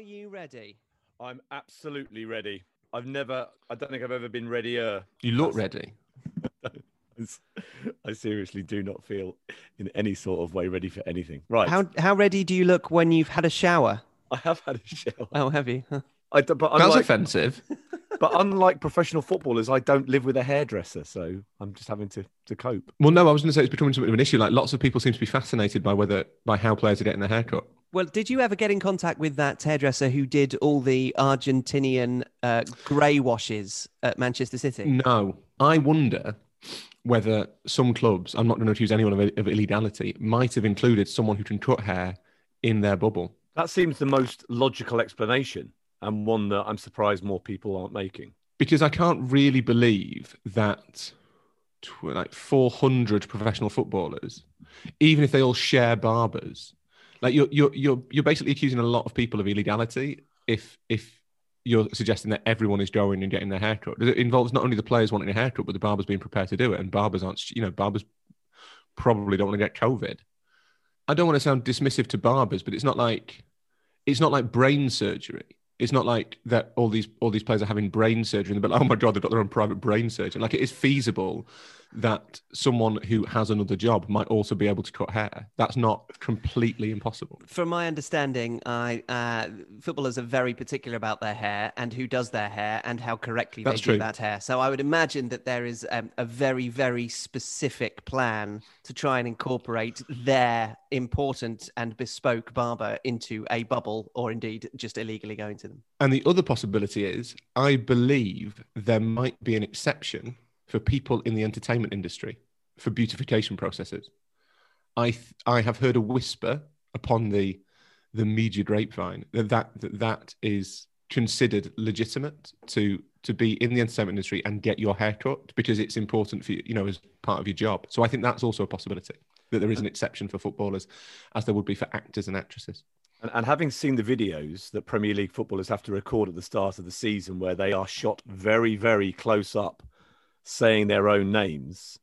Are you ready? I'm absolutely ready. I've never, I don't think I've ever been readier. You look ready. I seriously do not feel in any sort of way ready for anything. Right. How how ready do you look when you've had a shower? I have had a shower. Oh, have you? Huh. I, d- but That's unlike, offensive. but unlike professional footballers, I don't live with a hairdresser, so I'm just having to, to cope. Well, no, I was going to say it's becoming something of an issue. Like lots of people seem to be fascinated by whether by how players are getting their haircut. Well, did you ever get in contact with that hairdresser who did all the Argentinian uh, grey washes at Manchester City? No, I wonder whether some clubs, I'm not going to accuse anyone of, of illegality, might have included someone who can cut hair in their bubble. That seems the most logical explanation and one that I'm surprised more people aren't making. Because I can't really believe that tw- like 400 professional footballers, even if they all share barbers, like you're you're you're you're basically accusing a lot of people of illegality if if you're suggesting that everyone is going and getting their hair haircut. It involves not only the players wanting a haircut, but the barbers being prepared to do it. And barbers aren't, you know, barbers probably don't want to get COVID. I don't want to sound dismissive to barbers, but it's not like it's not like brain surgery. It's not like that all these all these players are having brain surgery they're like, oh my god, they've got their own private brain surgeon. Like it is feasible that someone who has another job might also be able to cut hair. That's not completely impossible. From my understanding, I, uh, footballers are very particular about their hair and who does their hair and how correctly That's they true. do that hair. So I would imagine that there is um, a very, very specific plan to try and incorporate their important and bespoke barber into a bubble or indeed just illegally going to them. And the other possibility is, I believe there might be an exception for people in the entertainment industry for beautification processes. I th- I have heard a whisper upon the the media grapevine that that that, that is considered legitimate to to be in the entertainment industry and get your hair cut because it's important for you, you know, as part of your job. So I think that's also a possibility that there is an exception for footballers, as there would be for actors and actresses. And, and having seen the videos that Premier League footballers have to record at the start of the season, where they are shot very, very close up, saying their own names,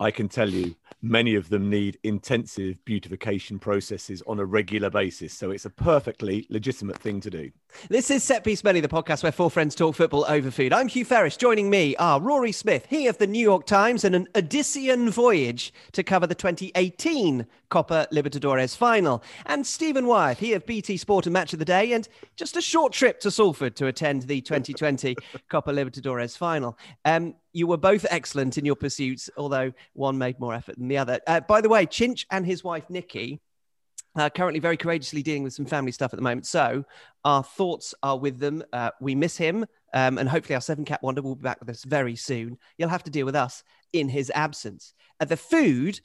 I can tell you many of them need intensive beautification processes on a regular basis. So it's a perfectly legitimate thing to do. This is Set Piece Menu, the podcast where four friends talk football over food. I'm Hugh Ferris. Joining me are Rory Smith, he of the New York Times, and an Odyssean voyage to cover the 2018 Copa Libertadores final, and Stephen Wyeth, he of BT Sport and Match of the Day, and just a short trip to Salford to attend the 2020 Copa Libertadores final. Um, you were both excellent in your pursuits, although one made more effort than the other. Uh, by the way, Chinch and his wife Nikki uh, currently very courageously dealing with some family stuff at the moment. So our thoughts are with them. Uh, we miss him. Um, and hopefully our seven cat wonder will be back with us very soon. You'll have to deal with us in his absence. Uh, the food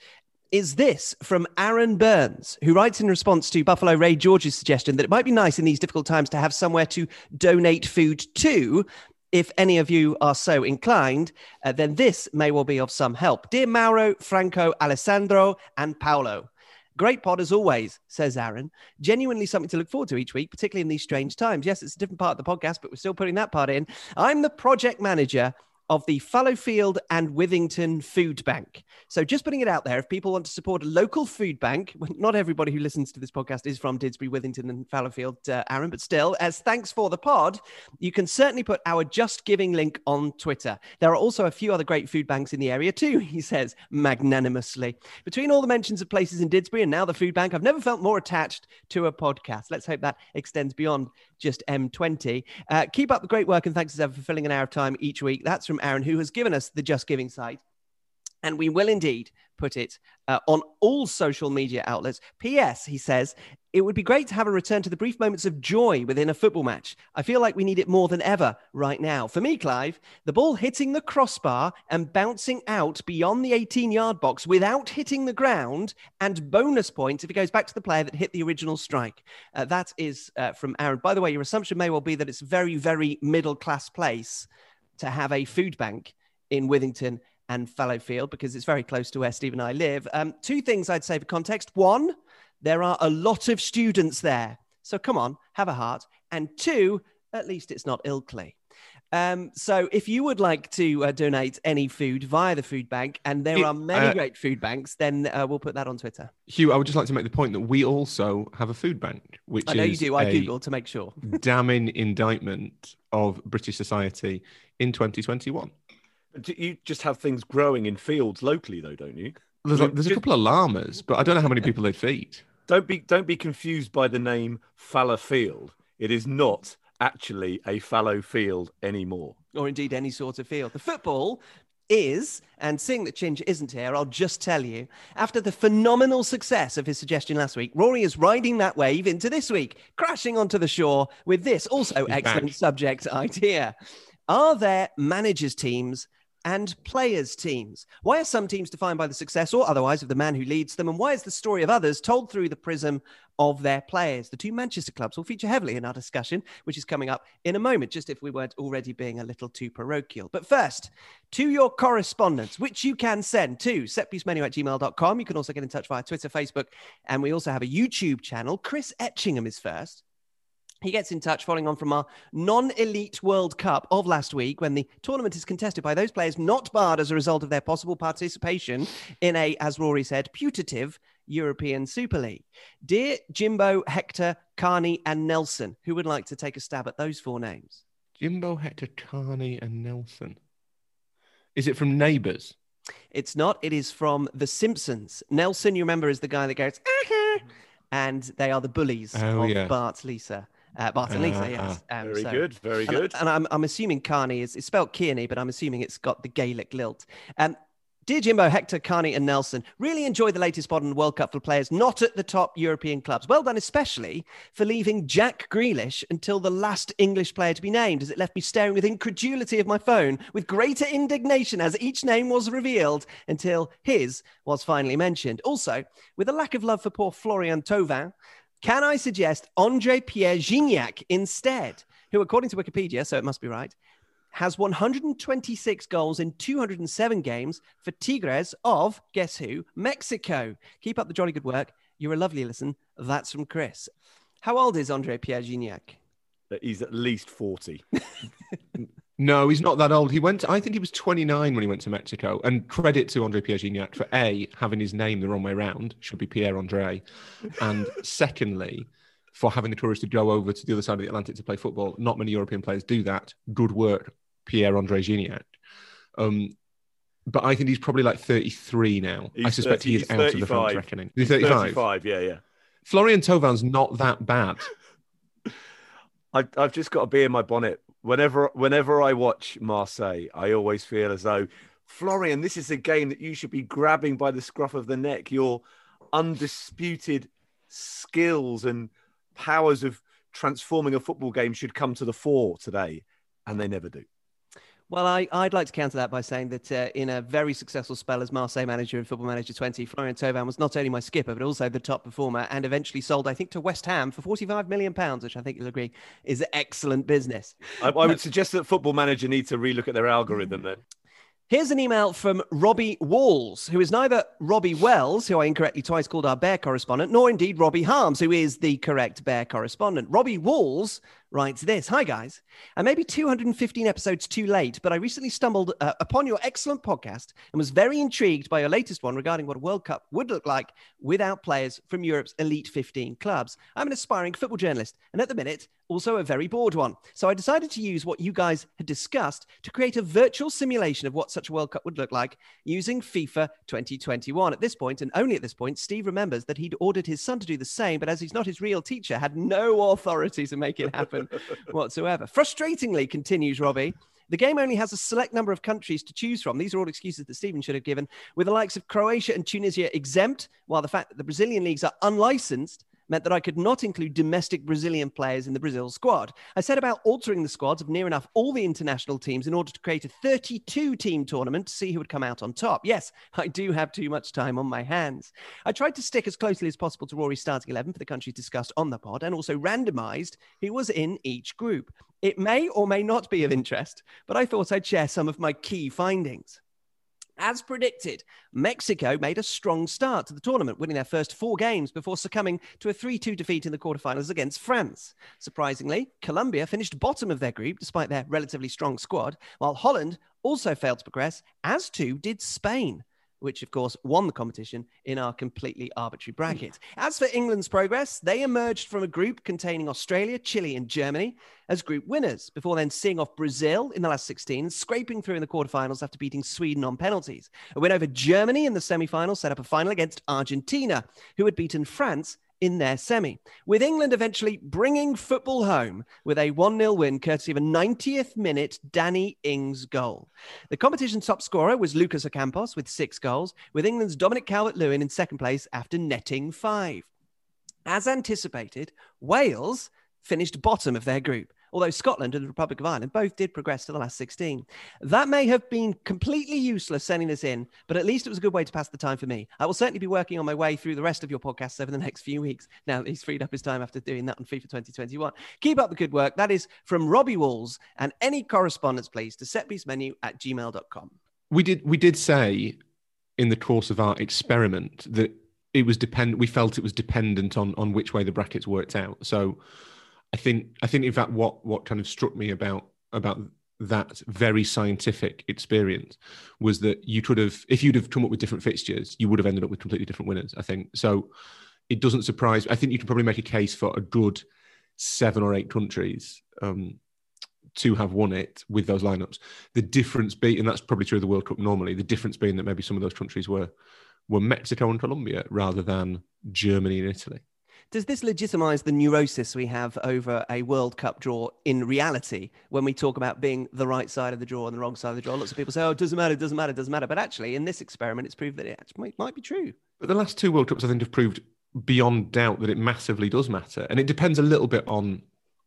is this from Aaron Burns, who writes in response to Buffalo Ray George's suggestion that it might be nice in these difficult times to have somewhere to donate food to. If any of you are so inclined, uh, then this may well be of some help. Dear Mauro, Franco, Alessandro, and Paolo, Great pod as always, says Aaron. Genuinely something to look forward to each week, particularly in these strange times. Yes, it's a different part of the podcast, but we're still putting that part in. I'm the project manager of the Fallowfield and Withington Food Bank. So just putting it out there, if people want to support a local food bank, not everybody who listens to this podcast is from Didsbury, Withington, and Fallowfield, uh, Aaron, but still, as thanks for the pod, you can certainly put our Just Giving link on Twitter. There are also a few other great food banks in the area too, he says magnanimously. Between all the mentions of places in Didsbury and now the food bank, I've never felt more attached to a podcast. Let's hope that extends beyond just M20. Uh, keep up the great work and thanks as ever for filling an hour of time each week. That's from Aaron, who has given us the Just Giving site. And we will indeed put it uh, on all social media outlets. P.S. He says, it would be great to have a return to the brief moments of joy within a football match. I feel like we need it more than ever right now. For me, Clive, the ball hitting the crossbar and bouncing out beyond the 18 yard box without hitting the ground, and bonus points if it goes back to the player that hit the original strike. Uh, that is uh, from Aaron. By the way, your assumption may well be that it's very, very middle class place to have a food bank in Withington and Fallowfield because it's very close to where Steve and I live. Um, two things I'd say for context. One, there are a lot of students there. So come on, have a heart. And two, at least it's not Ilkley. Um, so if you would like to uh, donate any food via the food bank, and there It- are many uh, great food banks, then uh, we'll put that on Twitter. Hugh, I would just like to make the point that we also have a food bank, which I know you do. I googled to make sure. damning indictment of British society in 2021. Do You just have things growing in fields locally, though, don't you? There's, I a, mean, there's a couple of llamas, but I don't know how many people they'd feed. Don't be don't be confused by the name Fallow Field. It is not actually a fallow field anymore. or indeed any sort of field. The football is, and seeing that Chinch isn't here, I'll just tell you, after the phenomenal success of his suggestion last week, Rory is riding that wave into this week, crashing onto the shore with this also He's excellent back. subject idea. Are there managers' teams and players' teams? Why are some teams defined by the success or otherwise of the man who leads them? And why is the story of others told through the prism of their players? The two Manchester clubs will feature heavily in our discussion, which is coming up in a moment, just if we weren't already being a little too parochial. But first, to your correspondence, which you can send to setpiecemenu at gmail.com. You can also get in touch via Twitter, Facebook, and we also have a YouTube channel. Chris Etchingham is first. He gets in touch following on from our non elite World Cup of last week when the tournament is contested by those players not barred as a result of their possible participation in a, as Rory said, putative European Super League. Dear Jimbo, Hector, Carney, and Nelson, who would like to take a stab at those four names? Jimbo, Hector, Carney, and Nelson. Is it from Neighbours? It's not. It is from The Simpsons. Nelson, you remember, is the guy that goes, and they are the bullies Oh, of yeah. Bart Lisa. Uh, Bart and Lisa, Ah, yes. Um, Very so- good, very and, good. And I'm, I'm assuming Carney is it's spelled Kearney, but I'm assuming it's got the Gaelic lilt. Um, Dear Jimbo, Hector, Carney, and Nelson, really enjoyed the latest pod on the World Cup for players not at the top European clubs. Well done, especially for leaving Jack Grealish until the last English player to be named, as it left me staring with incredulity of my phone, with greater indignation as each name was revealed until his was finally mentioned. Also, with a lack of love for poor Florian Thauvin, can I suggest Andre Pierre Gignac instead, who, according to Wikipedia, so it must be right, has 126 goals in 207 games for Tigres of, guess who, Mexico. Keep up the jolly good work. You're a lovely listen. That's from Chris. How old is Andre Pierre Gignac? He's at least 40. No, he's not that old. He went. I think he was 29 when he went to Mexico. And credit to Andre Pierre Gignac for a having his name the wrong way round. Should be Pierre Andre. And secondly, for having the courage to go over to the other side of the Atlantic to play football. Not many European players do that. Good work, Pierre Andre Gignac. Um, but I think he's probably like 33 now. I suspect 30 he is he's out of the film's reckoning. He's 35. 35, yeah, yeah. Florian Thauvin not that bad. I, I've just got a bee in my bonnet. Whenever whenever I watch Marseille, I always feel as though Florian, this is a game that you should be grabbing by the scruff of the neck. Your undisputed skills and powers of transforming a football game should come to the fore today, and they never do. Well, I, I'd like to counter that by saying that uh, in a very successful spell as Marseille manager in Football Manager 20, Florian Thauvin was not only my skipper, but also the top performer and eventually sold, I think, to West Ham for £45 million, which I think you'll agree is excellent business. I, I would suggest that Football Manager need to relook at their algorithm then. Here's an email from Robbie Walls, who is neither Robbie Wells, who I incorrectly twice called our bear correspondent, nor indeed Robbie Harms, who is the correct bear correspondent. Robbie Walls writes this Hi, guys. I may be 215 episodes too late, but I recently stumbled uh, upon your excellent podcast and was very intrigued by your latest one regarding what a World Cup would look like without players from Europe's elite 15 clubs. I'm an aspiring football journalist, and at the minute, also a very bored one. So I decided to use what you guys had discussed to create a virtual simulation of what such a World Cup would look like using FIFA 2021. At this point, and only at this point, Steve remembers that he'd ordered his son to do the same, but as he's not his real teacher, had no authority to make it happen whatsoever. Frustratingly, continues Robbie. The game only has a select number of countries to choose from. These are all excuses that Stephen should have given, with the likes of Croatia and Tunisia exempt, while the fact that the Brazilian leagues are unlicensed meant that I could not include domestic Brazilian players in the Brazil squad. I set about altering the squads of near enough all the international teams in order to create a 32 team tournament to see who would come out on top. Yes, I do have too much time on my hands. I tried to stick as closely as possible to Rory's starting 11 for the countries discussed on the pod and also randomized who was in each group. It may or may not be of interest, but I thought I'd share some of my key findings. As predicted, Mexico made a strong start to the tournament, winning their first four games before succumbing to a 3 2 defeat in the quarterfinals against France. Surprisingly, Colombia finished bottom of their group despite their relatively strong squad, while Holland also failed to progress, as too did Spain which of course won the competition in our completely arbitrary hmm. bracket. As for England's progress, they emerged from a group containing Australia, Chile, and Germany as group winners, before then seeing off Brazil in the last 16, scraping through in the quarterfinals after beating Sweden on penalties. A win over Germany in the semi final set up a final against Argentina, who had beaten France in their semi, with England eventually bringing football home with a 1 0 win courtesy of a 90th minute Danny Ings goal. The competition's top scorer was Lucas Ocampos with six goals, with England's Dominic Calvert Lewin in second place after netting five. As anticipated, Wales finished bottom of their group although Scotland and the Republic of Ireland both did progress to the last 16. That may have been completely useless sending this in, but at least it was a good way to pass the time for me. I will certainly be working on my way through the rest of your podcasts over the next few weeks now that he's freed up his time after doing that on FIFA 2021. Keep up the good work. That is from Robbie Walls and any correspondence, please, to setpiecemenu at gmail.com. We did, we did say in the course of our experiment that it was dependent, we felt it was dependent on, on which way the brackets worked out. So, I think I think in fact what what kind of struck me about about that very scientific experience was that you could have if you'd have come up with different fixtures, you would have ended up with completely different winners. I think so. It doesn't surprise. I think you can probably make a case for a good seven or eight countries um, to have won it with those lineups. The difference being, and that's probably true of the World Cup normally. The difference being that maybe some of those countries were were Mexico and Colombia rather than Germany and Italy. Does this legitimize the neurosis we have over a World Cup draw in reality when we talk about being the right side of the draw and the wrong side of the draw? Lots of people say, oh, it doesn't matter, it doesn't matter, it doesn't matter. But actually, in this experiment, it's proved that it actually might, might be true. But the last two World Cups, I think, have proved beyond doubt that it massively does matter. And it depends a little bit on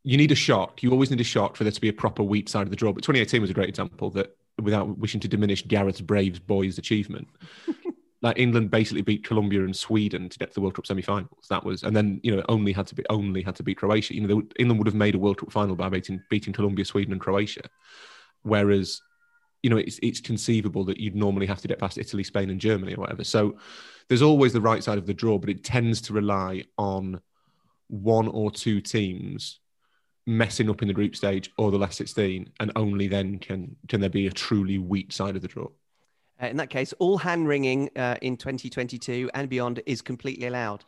you need a shock. You always need a shock for there to be a proper weak side of the draw. But 2018 was a great example that, without wishing to diminish Gareth Braves boys' achievement, like England basically beat Colombia and Sweden to get to the World Cup semi-finals. That was, and then you know only had to be only had to beat Croatia. You know, England would have made a World Cup final by beating beating Colombia, Sweden, and Croatia. Whereas, you know, it's it's conceivable that you'd normally have to get past Italy, Spain, and Germany or whatever. So there's always the right side of the draw, but it tends to rely on one or two teams messing up in the group stage or the last 16 and only then can can there be a truly weak side of the draw uh, in that case, all hand wringing uh, in 2022 and beyond is completely allowed.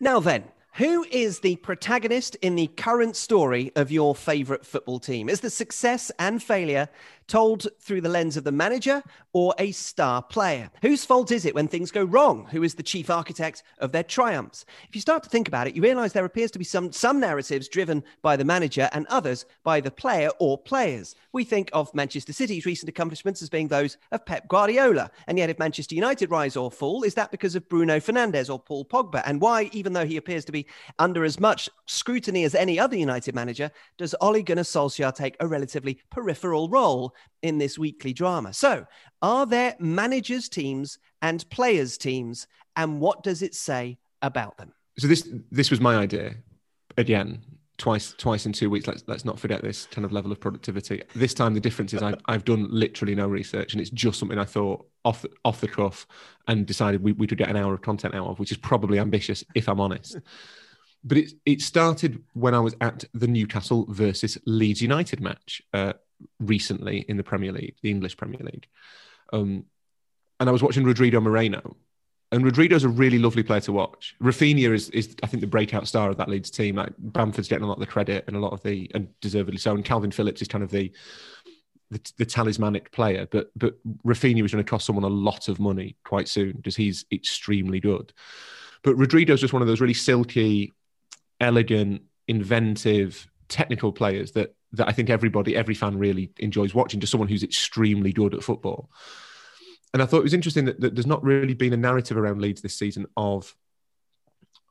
Now, then, who is the protagonist in the current story of your favourite football team? Is the success and failure told through the lens of the manager or a star player? Whose fault is it when things go wrong? Who is the chief architect of their triumphs? If you start to think about it, you realize there appears to be some, some narratives driven by the manager and others by the player or players. We think of Manchester City's recent accomplishments as being those of Pep Guardiola. And yet, if Manchester United rise or fall, is that because of Bruno Fernandes or Paul Pogba? And why, even though he appears to be under as much scrutiny as any other United manager, does Ole Gunnar Solskjaer take a relatively peripheral role in this weekly drama. So, are there managers' teams and players' teams, and what does it say about them? So this this was my idea. Again, twice twice in two weeks. Let's let's not forget this kind of level of productivity. This time the difference is I've, I've done literally no research, and it's just something I thought off the, off the cuff and decided we, we could get an hour of content out of, which is probably ambitious if I'm honest. But it it started when I was at the Newcastle versus Leeds United match. Uh, recently in the Premier League, the English Premier League. Um, and I was watching Rodrigo Moreno. And Rodrigo's a really lovely player to watch. Raphinha is, is, I think, the breakout star of that Leeds team. Like, Bamford's getting a lot of the credit and a lot of the, and deservedly so. And Kalvin Phillips is kind of the, the, the talismanic player. But but Raphinha is going to cost someone a lot of money quite soon because he's extremely good. But Rodrigo's just one of those really silky, elegant, inventive, technical players that that I think everybody, every fan really enjoys watching, just someone who's extremely good at football. And I thought it was interesting that, that there's not really been a narrative around Leeds this season of,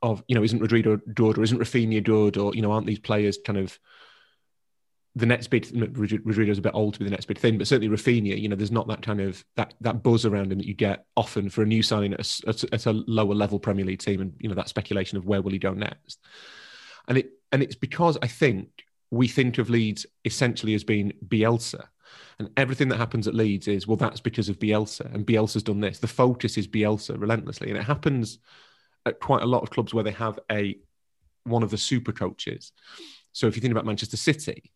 of you know, isn't Rodrigo good or isn't Raphinha good or, you know, aren't these players kind of the next big Rodrigo's a bit old to be the next big thing, but certainly Raphinha, you know, there's not that kind of that that buzz around him that you get often for a new signing at a, at, at a lower level Premier League team, and you know that speculation of where will he go next. And it and it's because I think we think of Leeds essentially as being Bielsa. And everything that happens at Leeds is, well, that's because of Bielsa, and Bielsa's done this. The focus is Bielsa relentlessly, and it happens at quite a lot of clubs where they have a one of the super coaches. So if you think about Manchester City,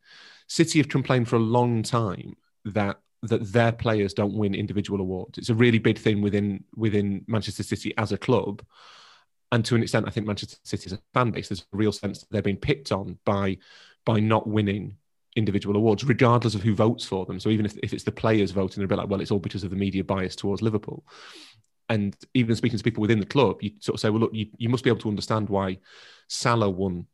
City have complained for a long time that that their players don't win individual awards. It's a really big thing within within Manchester City as a club. And to an extent, I think Manchester City as a fan base, there's a real sense that they're being picked on by by not winning individual awards, regardless of who votes for them. So even if, if it's the players voting, they're a bit like, well, it's all because of the media bias towards Liverpool. And even speaking to people within the club, you sort of say, well, look, you, you must be able to understand why Salah won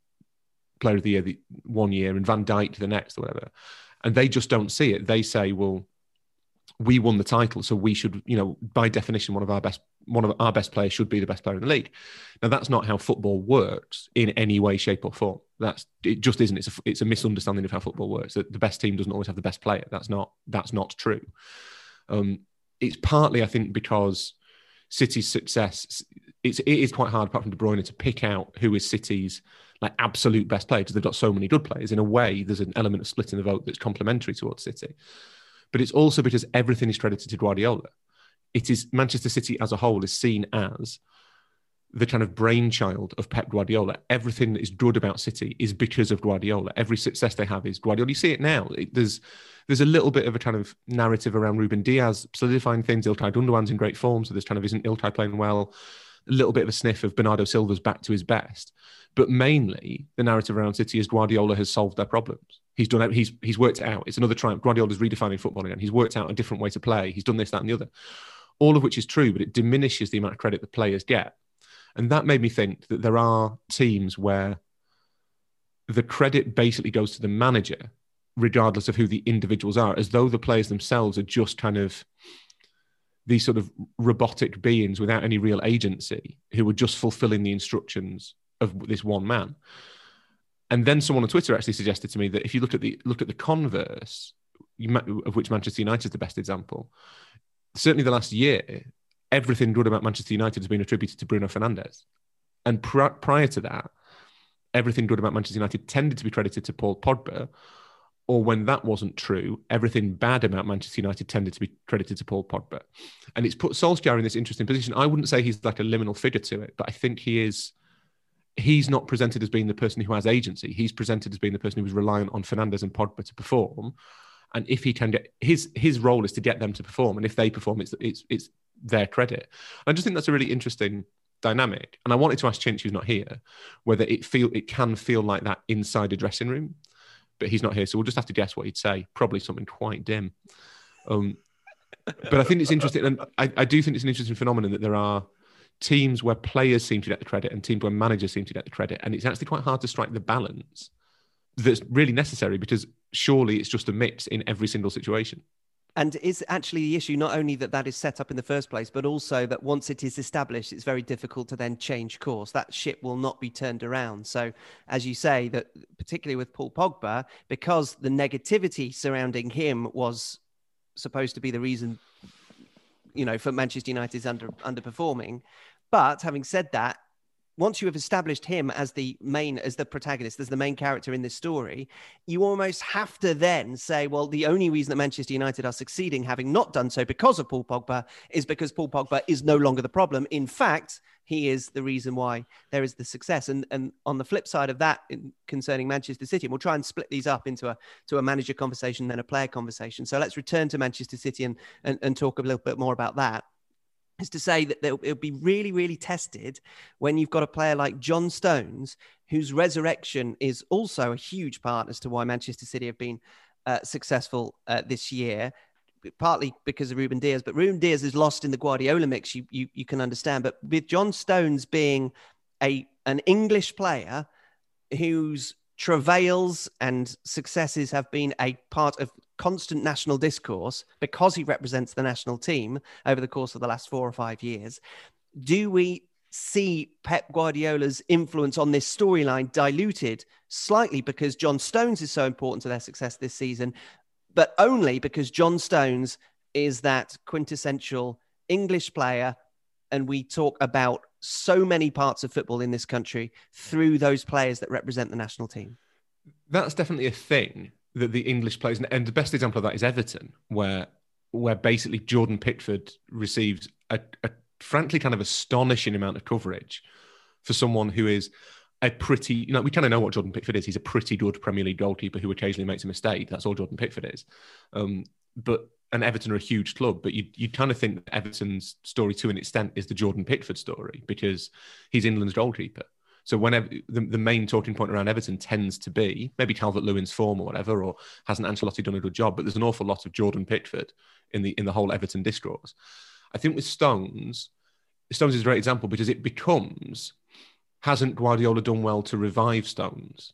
Player of the Year the, one year and Van Dijk the next or whatever. And they just don't see it. They say, well, we won the title, so we should, you know, by definition, one of our best one of our best players should be the best player in the league. Now that's not how football works in any way, shape, or form. That's it. Just isn't. It's a it's a misunderstanding of how football works. That the best team doesn't always have the best player. That's not that's not true. Um, it's partly, I think, because City's success. It's it is quite hard, apart from De Bruyne, to pick out who is City's like absolute best player because they've got so many good players. In a way, there's an element of splitting the vote that's complementary towards City but it's also because everything is credited to Guardiola. It is Manchester City as a whole is seen as the kind of brainchild of Pep Guardiola. Everything that is good about City is because of Guardiola. Every success they have is Guardiola. You see it now. It, there's there's a little bit of a kind of narrative around Ruben Dias solidifying things. Ilkay Gundogan's in great form, so there's kind of isn't Ilkay playing well. A little bit of a sniff of Bernardo Silva's back to his best, but mainly the narrative around City is Guardiola has solved their problems. He's done. He's he's worked it out. It's another triumph. Guardiola's redefining football again. He's worked out a different way to play. He's done this, that, and the other. All of which is true, but it diminishes the amount of credit the players get. And that made me think that there are teams where the credit basically goes to the manager, regardless of who the individuals are, as though the players themselves are just kind of these sort of robotic beings without any real agency who are just fulfilling the instructions of this one man. And then someone on Twitter actually suggested to me that if you look at the look at the converse, of which Manchester United is the best example, certainly the last year, everything good about Manchester United has been attributed to Bruno Fernandes, and pr- prior to that, everything good about Manchester United tended to be credited to Paul Pogba. Or when that wasn't true, everything bad about Manchester United tended to be credited to Paul Pogba. And it's put Solskjaer in this interesting position. I wouldn't say he's like a liminal figure to it, but I think he is he's not presented as being the person who has agency. He's presented as being the person who was reliant on Fernandes and Pogba to perform. And if he can get his his role is to get them to perform, and if they perform, it's it's it's their credit. I just think that's a really interesting dynamic. And I wanted to ask Chinch, who's not here, whether it feel it can feel like that inside a dressing room, but he's not here, so we'll just have to guess what he'd say. Probably something quite dim. Um, but I think it's interesting, and I, I do think it's an interesting phenomenon that there are teams where players seem to get the credit and teams where managers seem to get the credit. And it's actually quite hard to strike the balance that's really necessary because surely it's just a mix in every single situation. And is actually the issue not only that that is set up in the first place, but also that once it is established, it's very difficult to then change course. That ship will not be turned around. So, as you say, that particularly with Paul Pogba, because the negativity surrounding him was supposed to be the reason, you know, for Manchester United's under underperforming, but having said that, once you have established him as the main as the protagonist as the main character in this story you almost have to then say well the only reason that manchester united are succeeding having not done so because of paul pogba is because paul pogba is no longer the problem. In fact he is the reason why there is the success. And and on the flip side of that in, concerning manchester city and we'll try and split these up into a to a manager conversation then a player conversation. So let's return to manchester city and and, and talk a little bit more about that is to say that it'll be really, really tested when you've got a player like John Stones, whose resurrection is also a huge part as to why Manchester City have been uh, successful uh, this year. Partly because of Ruben Dias, but Ruben Dias is lost in the Guardiola mix. You, you you can understand, but with John Stones being a an English player whose travails and successes have been a part of constant national discourse because he represents the national team over the course of the last four or five years. Do we see Pep Guardiola's influence on this storyline diluted slightly because John Stones is so important to their success this season, but only because John Stones is that quintessential English player. And we talk about so many parts of football in this country through those players that represent the national team. That's definitely a thing that the English players, and the best example of that is Everton, where where basically Jordan Pickford receives a, a frankly kind of astonishing amount of coverage for someone who is a pretty, you know, we kind of know what Jordan Pickford is. He's a pretty good Premier League goalkeeper who occasionally makes a mistake. That's all Jordan Pickford is. Um, but and Everton are a huge club, but you you kind of think Everton's story to an extent is the Jordan Pickford story because he's England's goalkeeper. So whenever the, the main talking point around Everton tends to be maybe Calvert Lewin's form or whatever, or hasn't Ancelotti done a good job, but there's an awful lot of Jordan Pickford in the in the whole Everton discourse. I think with Stones, Stones is a great example because it becomes hasn't Guardiola done well to revive Stones?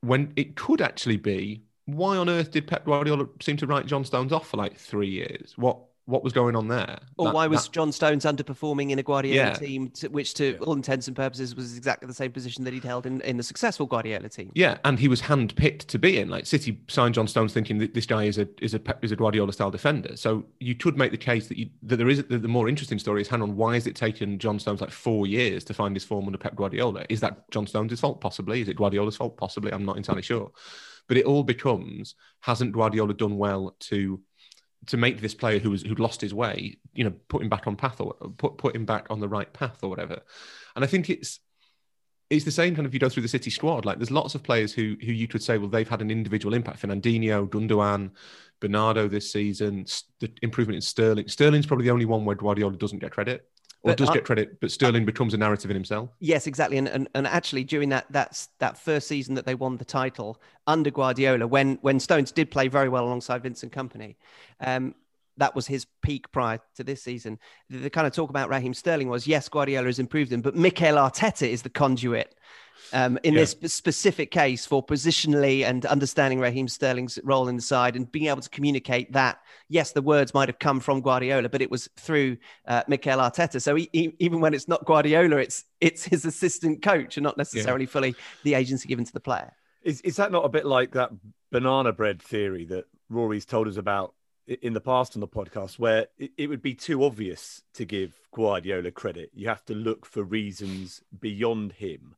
When it could actually be why on earth did Pep Guardiola seem to write John Stones off for like three years? What what was going on there? Or That- why was that- John Stones underperforming in a Guardiola Yeah. team, to, which to all intents and purposes was exactly the same position that he'd held in, in the successful Guardiola team? yeah, and he was handpicked to be in. Like City signed John Stones thinking that this guy is a is a is a Guardiola style defender. So you could make the case that you, that there is that the more interesting story is hang on, why has it taken John Stones like four years to find his form under Pep Guardiola? Is that John Stones' fault? Possibly. Is it Guardiola's fault? Possibly. I'm not entirely sure. But it all becomes hasn't Guardiola done well to to make this player who was who'd lost his way, you know, put him back on path or put put him back on the right path or whatever. And I think it's it's the same kind of you go through the City squad. Like there's lots of players who who you could say, well, they've had an individual impact. Fernandinho, Gundogan, Bernardo this season, the improvement in Sterling. Sterling's probably the only one where Guardiola doesn't get credit. Or But does I- get credit, but Sterling becomes a narrative in himself. Yes, exactly. And, and and actually, during that that's that first season that they won the title under Guardiola, when when Stones did play very well alongside Vincent Kompany, um, that was his peak prior to this season. The, the kind of talk about Raheem Sterling was yes, Guardiola has improved him, but Mikel Arteta is the conduit. Um, in Yeah. this specific case, for positionally and understanding Raheem Sterling's role in the side and being able to communicate that, yes, the words might have come from Guardiola, but it was through uh, Mikel Arteta. So he, he, even when it's not Guardiola, it's it's his assistant coach and not necessarily fully the agency given to the player. Is is that not a bit like that banana bread theory that Rory's told us about in the past on the podcast, where it would be too obvious to give Guardiola credit? You have to look for reasons beyond him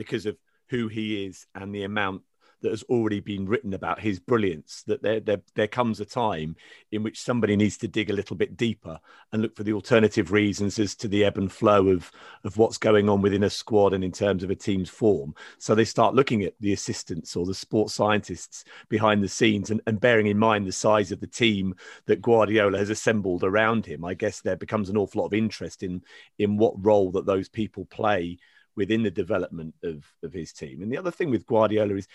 because of who he is and the amount that has already been written about his brilliance. That there there, there comes a time in which somebody needs to dig a little bit deeper and look for the alternative reasons as to the ebb and flow of of what's going on within a squad and in terms of a team's form. So they start looking at the assistants or the sports scientists behind the scenes and, and bearing in mind the size of the team that Guardiola has assembled around him. I guess there becomes an awful lot of interest in in what role that those people play within the development of, of his team. And the other thing with Guardiola is,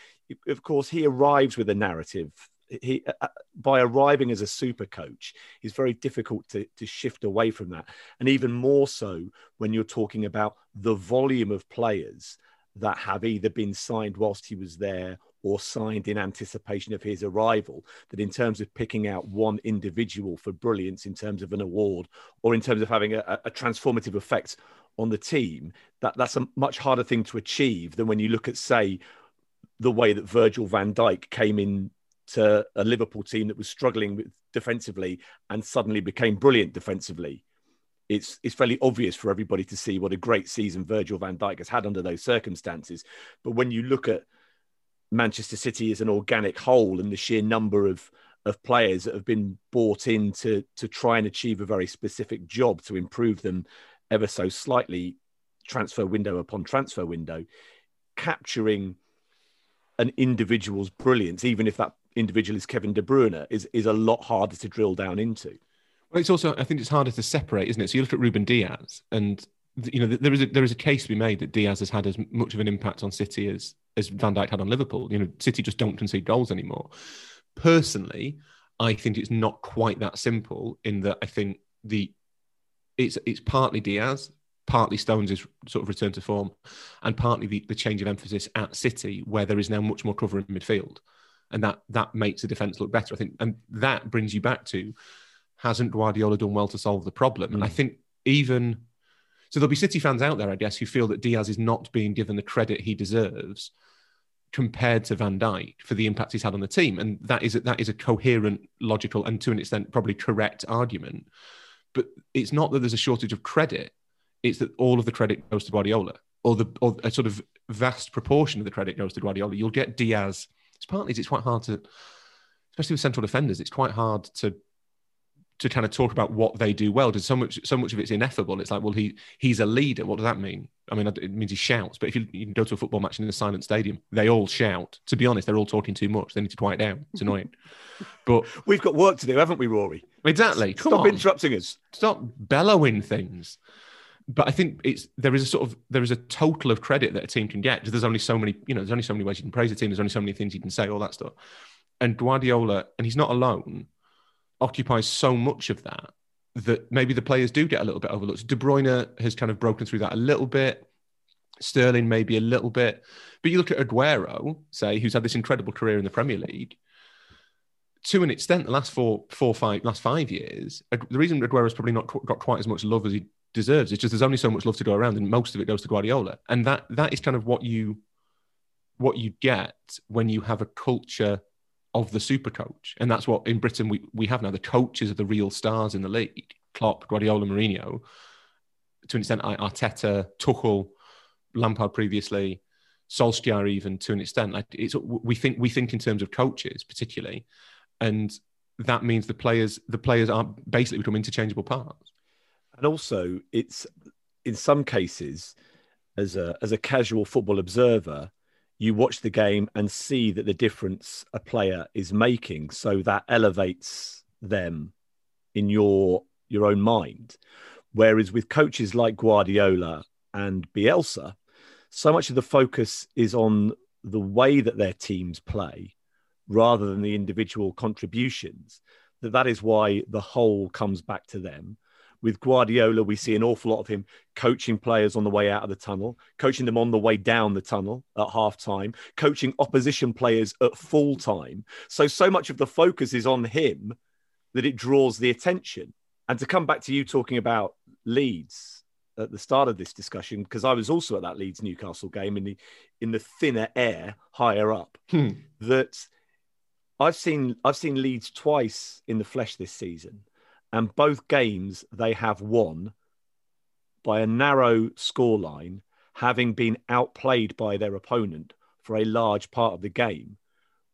of course, he arrives with a narrative. He, uh, by arriving as a super coach, it's very difficult to, to shift away from that. And even more so when you're talking about the volume of players that have either been signed whilst he was there or signed in anticipation of his arrival. That in terms of picking out one individual for brilliance, in terms of an award, or in terms of having a, a transformative effect on the team, that, that's a much harder thing to achieve than when you look at, say, the way that Virgil van Dijk came in to a Liverpool team that was struggling with defensively and suddenly became brilliant defensively. It's it's fairly obvious for everybody to see what a great season Virgil van Dijk has had under those circumstances. But when you look at Manchester City as an organic whole and the sheer number of of players that have been bought in to to try and achieve a very specific job to improve them ever so slightly transfer window upon transfer window capturing an individual's brilliance even if that individual is Kevin De Bruyne is is a lot harder to drill down into Well, it's also I think it's harder to separate, isn't it? So you look at Ruben Dias, and you know there is a, there is a case to be made that Dias has had as much of an impact on City as as Van Dijk had on Liverpool. You know, City just don't concede goals anymore. Personally, I think it's not quite that simple. In that I think the it's it's partly Dias, partly Stones' sort of return to form, and partly the, the change of emphasis at City, where there is now much more cover in midfield, and that that makes the defense look better. I think, and that brings you back to hasn't Guardiola done well to solve the problem? And I mm. think even so, there'll be City fans out there, I guess, who feel that Dias is not being given the credit he deserves compared to Van Dijk for the impact he's had on the team, and that is a, that is a coherent, logical, and to an extent probably correct argument. But it's not that there's a shortage of credit; it's that all of the credit goes to Guardiola, or the or a sort of vast proportion of the credit goes to Guardiola. You'll get Dias it's partly it's quite hard to, especially with central defenders, it's quite hard to to kind of talk about what they do well. Because so much so much of it's ineffable. It's like, well, he he's a leader. What does that mean? I mean, it means he shouts. But if you, you go to a football match in a silent stadium, they all shout. To be honest, they're all talking too much. They need to quiet down. It's annoying. but we've got work to do, haven't we, Rory? Exactly. Come Stop on. interrupting us. Stop bellowing things but I think it's there is a sort of there is a total of credit that a team can get. There's only so many, you know, there's only so many ways you can praise a team. There's only so many things you can say, all that stuff. And Guardiola, and he's not alone, occupies so much of that that maybe the players do get a little bit overlooked. De Bruyne has kind of broken through that a little bit. Sterling maybe a little bit, but you look at Aguero, say, who's had this incredible career in the Premier League. To an extent, the last four, four, five, last five years, the reason Aguero's probably not got quite as much love as he deserves. It's just there's only so much love to go around, and most of it goes to Guardiola, and that that is kind of what you what you get when you have a culture of the super coach, and that's what in Britain we we have now. The coaches are the real stars in the league: Klopp, Guardiola, Mourinho. To an extent, Arteta, Tuchel, Lampard previously, Solskjaer even to an extent. Like it's we think we think in terms of coaches particularly, and that means the players the players are basically become interchangeable parts. And also, it's in some cases, as a as a casual football observer, you watch the game and see that the difference a player is making, so that elevates them in your your own mind. Whereas with coaches like Guardiola and Bielsa, so much of the focus is on the way that their teams play rather than the individual contributions that that is why the whole comes back to them with Guardiola, we see an awful lot of him coaching players on the way out of the tunnel, coaching them on the way down the tunnel at half time, coaching opposition players at full time. So, so much of the focus is on him that it draws the attention. And to come back to you talking about Leeds at the start of this discussion, because I was also at that Leeds Newcastle game in the in the thinner air higher up, hmm. that I've seen I've seen Leeds twice in the flesh this season and both games they have won by a narrow scoreline, having been outplayed by their opponent for a large part of the game,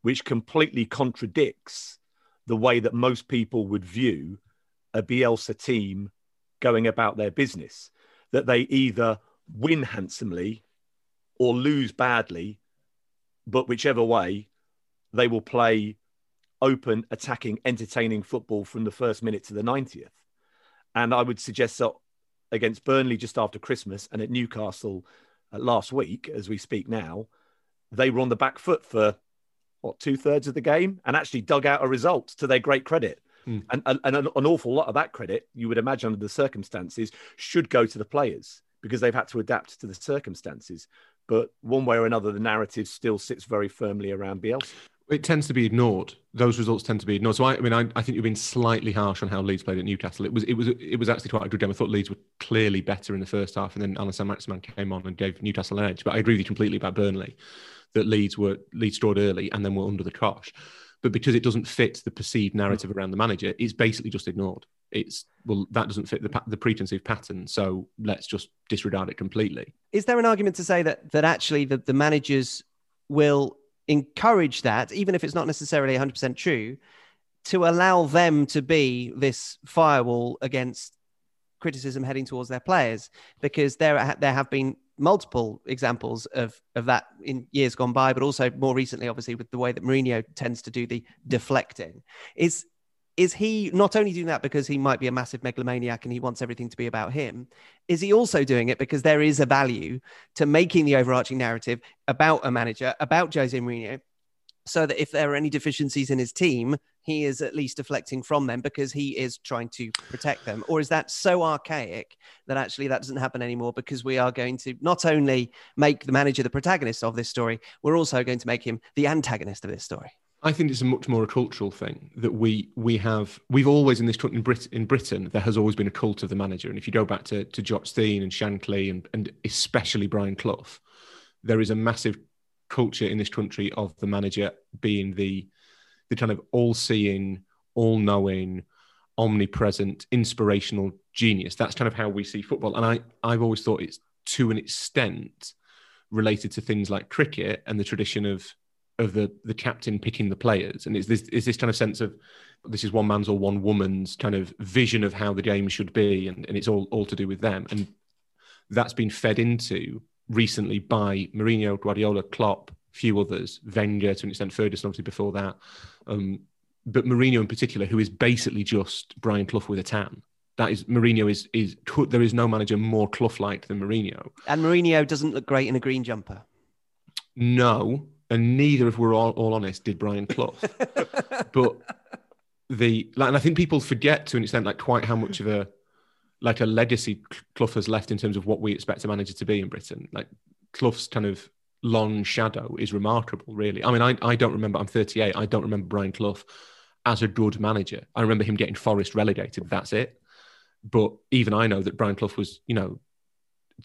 which completely contradicts the way that most people would view a Bielsa team going about their business. That they either win handsomely or lose badly, but whichever way, they will play open, attacking, entertaining football from the first minute to the 90th. And I would suggest that against Burnley just after Christmas and at Newcastle uh, last week, as we speak now, they were on the back foot for what two thirds of the game and actually dug out a result to their great credit. Mm. And, and, and an, an awful lot of that credit, you would imagine under the circumstances, should go to the players because they've had to adapt to the circumstances. But one way or another, the narrative still sits very firmly around Bielsa. It tends to be ignored. Those results tend to be ignored. So I, I mean, I, I, think you've been slightly harsh on how Leeds played at Newcastle. It was, it was, it was actually quite a good game. I thought Leeds were clearly better in the first half, and then Allan Saint-Maximin came on and gave Newcastle an edge. But I agree with you completely about Burnley, that Leeds were Leeds scored early and then were under the cosh. But because it doesn't fit the perceived narrative mm. around the manager, it's basically just ignored. It's well, that doesn't fit the the preconceived pattern, so let's just disregard it completely. Is there an argument to say that that actually the, the managers will encourage that, even if it's not necessarily 100% true, to allow them to be this firewall against criticism heading towards their players, because there there have been multiple examples of of that in years gone by, but also more recently, obviously, with the way that Mourinho tends to do the deflecting. Is is he not only doing that because he might be a massive megalomaniac and he wants everything to be about him? Is he also doing it because there is a value to making the overarching narrative about a manager, about Jose Mourinho, so that if there are any deficiencies in his team, he is at least deflecting from them because he is trying to protect them? Or is that so archaic that actually that doesn't happen anymore because we are going to not only make the manager the protagonist of this story, we're also going to make him the antagonist of this story? I think it's a much more a cultural thing that we we have. We've always in this in, Brit, in Britain there has always been a cult of the manager, and if you go back to to Jock Stein and Shankly and and especially Brian Clough, there is a massive culture in this country of the manager being the the kind of all-seeing, all-knowing, omnipresent, inspirational genius. That's kind of how we see football, and I I've always thought it's to an extent related to things like cricket and the tradition of of the the captain picking the players, and it's this is this kind of sense of this is one man's or one woman's kind of vision of how the game should be, and, and it's all all to do with them, and that's been fed into recently by Mourinho, Guardiola, Klopp, few others, Wenger to an extent, Ferguson obviously before that, um, but Mourinho in particular, who is basically just Brian Clough with a tan. That is Mourinho is is there is no manager more Clough like than Mourinho. And Mourinho doesn't look great in a green jumper. No, and neither, if we're all, all honest, did Brian Clough. but the like, and I think people forget to an extent like quite how much of a like a legacy Clough has left in terms of what we expect a manager to be in Britain. Like Clough's kind of long shadow is remarkable, really. I mean, I, I don't remember, I'm 38, I don't remember Brian Clough as a good manager. I remember him getting Forest relegated, that's it. But even I know that Brian Clough was, you know,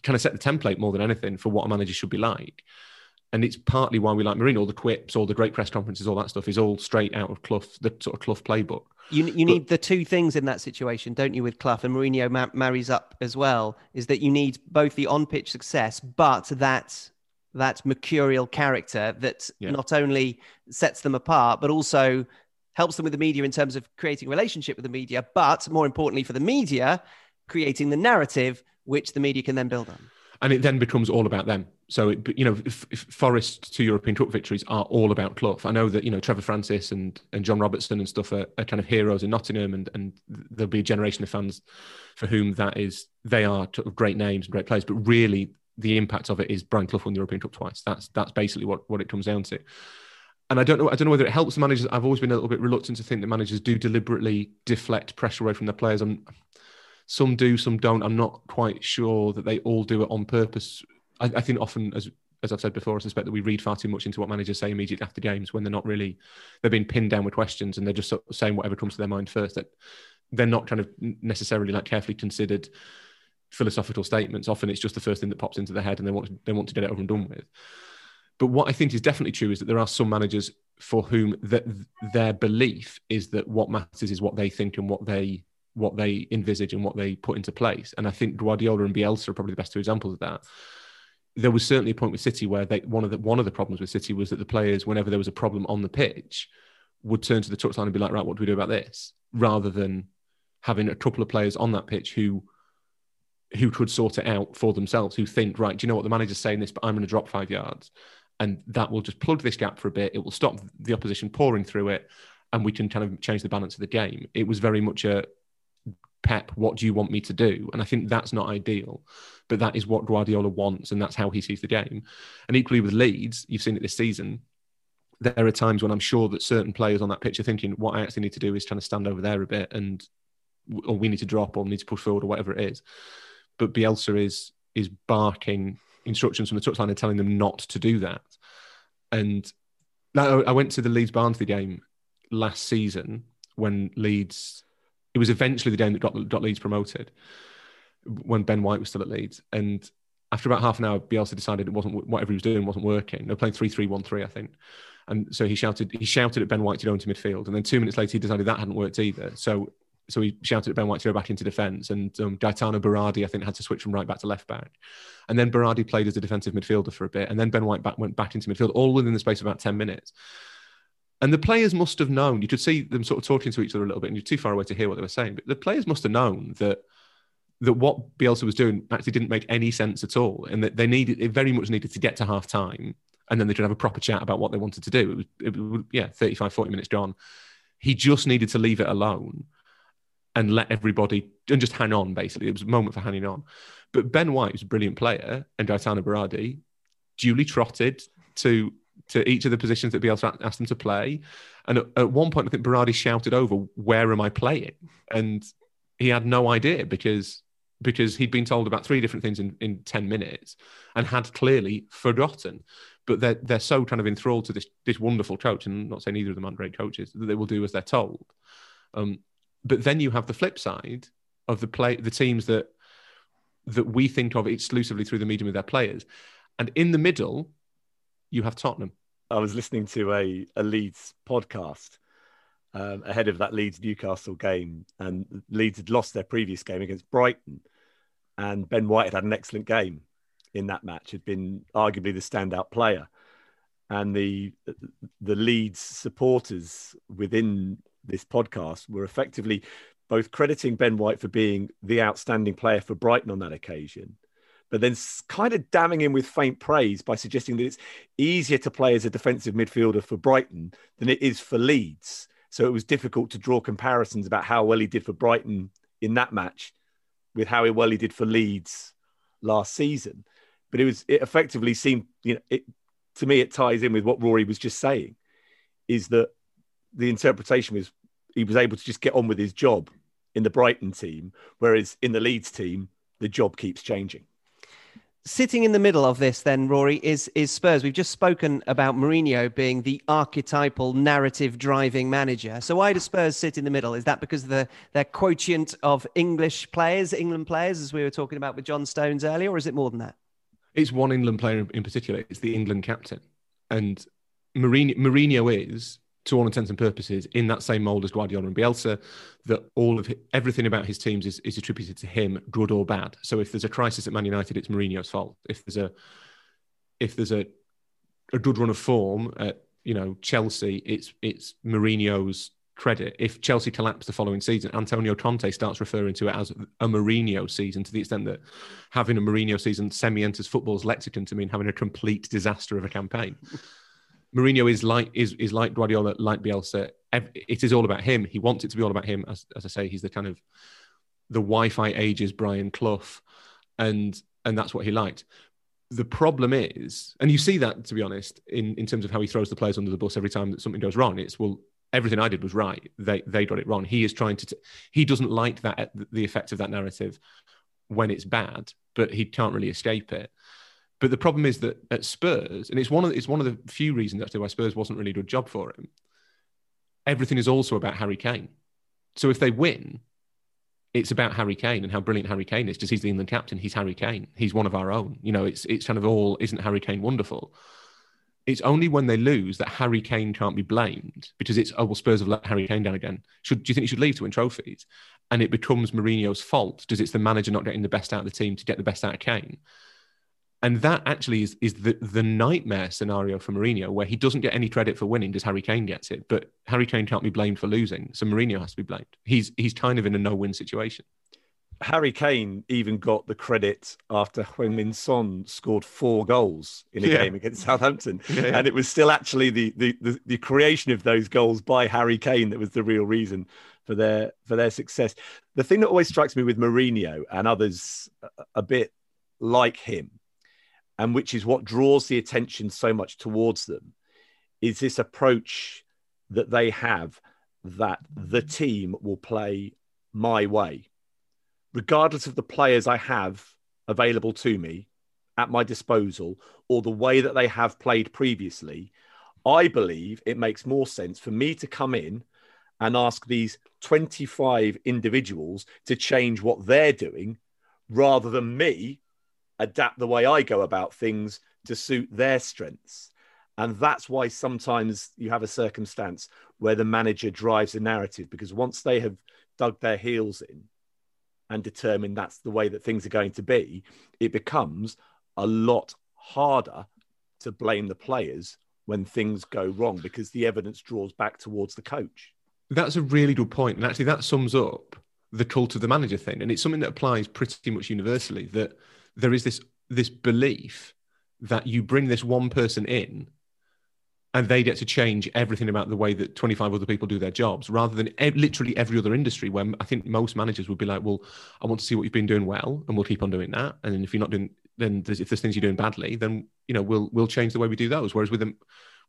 kind of set the template more than anything for what a manager should be like. And it's partly why we like Mourinho. All the quips, all the great press conferences, all that stuff is all straight out of Clough, the sort of Clough playbook. You, you but, need the two things in that situation, don't you, with Clough and Mourinho ma- marries up as well, is that you need both the on pitch success, but that that mercurial character that yeah. not only sets them apart, but also helps them with the media in terms of creating a relationship with the media, but more importantly for the media, creating the narrative which the media can then build on. And it then becomes all about them. So, it, you know, Forest to European Cup victories are all about Clough. I know that, you know, Trevor Francis and, and John Robertson and stuff are, are kind of heroes in Nottingham, and, and there'll be a generation of fans for whom that is, they are great names and great players. But really, the impact of it is Brian Clough won the European Cup twice. That's that's basically what, what it comes down to. And I don't know. I don't know whether it helps the managers. I've always been a little bit reluctant to think that managers do deliberately deflect pressure away from their players. Some do, some don't. I'm not quite sure that they all do it on purpose. I, I think often, as as I've said before, I suspect that we read far too much into what managers say immediately after games when they're not really. They're being pinned down with questions and they're just sort of saying whatever comes to their mind first. That they're not kind of necessarily like carefully considered philosophical statements. Often it's just the first thing that pops into their head and they want to, they want to get it over and done with. But what I think is definitely true is that there are some managers for whom that their belief is that what matters is what they think and what they what they envisage and what they put into place. And I think Guardiola and Bielsa are probably the best two examples of that. There was certainly a point with City where they one of the one of the problems with City was that the players, whenever there was a problem on the pitch, would turn to the touchline and be like, right, what do we do about this? Rather than having a couple of players on that pitch who who could sort it out for themselves, who think, right, do you know what the manager's saying this, but I'm going to drop five yards. And that will just plug this gap for a bit. It will stop the opposition pouring through it, and we can kind of change the balance of the game. It was very much a Pep, what do you want me to do? And I think that's not ideal, but that is what Guardiola wants, and that's how he sees the game. And equally with Leeds, you've seen it this season. There are times when I'm sure that certain players on that pitch are thinking, what I actually need to do is trying to stand over there a bit, and or we need to drop, or need to push forward, or whatever it is but Bielsa is is barking instructions from the touchline and telling them not to do that. And I went to the Leeds Barnsley game last season when Leeds. It was eventually the game that got, Leeds promoted when Ben White was still at Leeds. And after about half an hour, Bielsa decided it wasn't whatever he was doing wasn't working. They were playing three three one three, I think. And so he shouted he shouted at Ben White to go into midfield. And then two minutes later, he decided that hadn't worked either. So so he shouted at Ben White to go back into defence, and um, Gaetano Berardi, I think, had to switch from right back to left back. And then Berardi played as a defensive midfielder for a bit, and then Ben White back, went back into midfield, all within the space of about 10 minutes. And the players must have known, you could see them sort of talking to each other a little bit, and you're too far away to hear what they were saying, but the players must have known that that what Bielsa was doing actually didn't make any sense at all, and that they needed, it very much needed to get to half time, and then they could have a proper chat about what they wanted to do. It was, it was yeah, 35, 40 minutes gone. He just needed to leave it alone and let everybody and just hang on. Basically, it was a moment for hanging on. But Ben White was a brilliant player, and Gaetano Berardi duly trotted to to each of the positions that Bielsa asked them to play. And at, at one point, I think Berardi shouted over, "Where am I playing?" And he had no idea because because he'd been told about three different things in, in 10 minutes and had clearly forgotten. But they're, they're so kind of enthralled to this, this wonderful coach, and I'm not saying either of them aren't great coaches, that they will do as they're told. Um, but then you have the flip side of the play, the teams that that we think of exclusively through the medium of their players, and in the middle, you have Tottenham. I was listening to a, a Leeds podcast um, ahead of that Leeds Newcastle game, and Leeds had lost their previous game against Brighton, and Ben White had had an excellent game in that match, had been arguably the standout player. and the the Leeds supporters within this podcast were effectively both crediting Ben White for being the outstanding player for Brighton on that occasion, but then kind of damning him with faint praise by suggesting that it's easier to play as a defensive midfielder for Brighton than it is for Leeds. So it was difficult to draw comparisons about how well he did for Brighton in that match with how well he did for Leeds last season. But it was it effectively seemed, you know, it, to me it ties in with what Rory was just saying, is that the interpretation was he was able to just get on with his job in the Brighton team, whereas in the Leeds team, the job keeps changing. Sitting in the middle of this, then, Rory, is, is Spurs. We've just spoken about Mourinho being the archetypal narrative driving manager. So, why do Spurs sit in the middle? Is that because of the, their quotient of English players, England players, as we were talking about with John Stones earlier, or is it more than that? It's one England player in particular. It's the England captain. And Mourinho, Mourinho is to all intents and purposes, in that same mold as Guardiola and Bielsa, that all of everything about his teams is, is attributed to him, good or bad. So if there's a crisis at Man United, it's Mourinho's fault. If there's a if there's a a good run of form at you know Chelsea, it's it's Mourinho's credit. If Chelsea collapse the following season, Antonio Conte starts referring to it as a Mourinho season to the extent that having a Mourinho season semi enters football's lexicon to mean having a complete disaster of a campaign. Mourinho is like is is like Guardiola, like Bielsa. It is all about him. He wants it to be all about him. As as I say, he's the kind of the Wi-Fi ages Brian Clough, and and that's what he liked. The problem is, and you see that to be honest, in in terms of how he throws the players under the bus every time that something goes wrong. It's well, everything I did was right. They they got it wrong. He is trying to. T- he doesn't like that the effect of that narrative when it's bad, but he can't really escape it. But the problem is that at Spurs, and it's one of the, it's one of the few reasons actually why Spurs wasn't really a good job for him. Everything is also about Harry Kane. So if they win, it's about Harry Kane and how brilliant Harry Kane is. Just he's the England captain. He's Harry Kane. He's one of our own. You know, it's it's kind of all isn't Harry Kane wonderful? It's only when they lose that Harry Kane can't be blamed because it's oh well Spurs have let Harry Kane down again. Should do you think he should leave to win trophies? And it becomes Mourinho's fault because it's the manager not getting the best out of the team to get the best out of Kane and that actually is is the the nightmare scenario for Mourinho, where he doesn't get any credit for winning, does Harry Kane gets it, but Harry Kane can't be blamed for losing, so Mourinho has to be blamed. He's he's kind of in a no-win situation. Harry Kane even got the credit after Heung-min Son scored four goals in a yeah. game against Southampton, yeah. and it was still actually the, the, the the creation of those goals by Harry Kane that was the real reason for their for their success. The thing that always strikes me with Mourinho and others a bit like him and which is what draws the attention so much towards them, is this approach that they have that the mm-hmm. team will play my way, regardless of the players I have available to me at my disposal or the way that they have played previously. I believe it makes more sense for me to come in and ask these 25 individuals to change what they're doing rather than me adapt the way I go about things to suit their strengths. And that's why sometimes you have a circumstance where the manager drives the narrative because once they have dug their heels in and determined that's the way that things are going to be, it becomes a lot harder to blame the players when things go wrong because the evidence draws back towards the coach. That's a really good point. And actually, that sums up the cult of the manager thing. And it's something that applies pretty much universally that there is this this belief that you bring this one person in and they get to change everything about the way that 25 other people do their jobs rather than e- literally every other industry where i think most managers would be like well i want to see what you've been doing well and we'll keep on doing that. And if you're not doing then there's, if there's things you're doing badly then you know we'll we'll change the way we do those. Whereas with them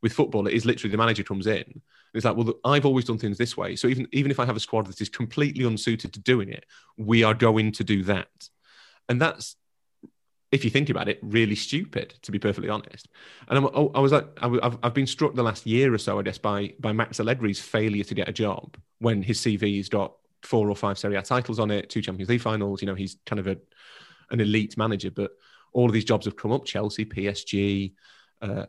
with football it is literally the manager comes in. It's like well i've always done things this way. So even even if i have a squad that is completely unsuited to doing it we are going to do that. And that's if you think about it, really stupid, to be perfectly honest. And I'm, oh, I was like, I've, I've been struck the last year or so, I guess, by by Max Allegri's failure to get a job when his CV's got four or five Serie A titles on it, two Champions League finals. You know, he's kind of a an elite manager, but all of these jobs have come up: Chelsea, PSG, uh,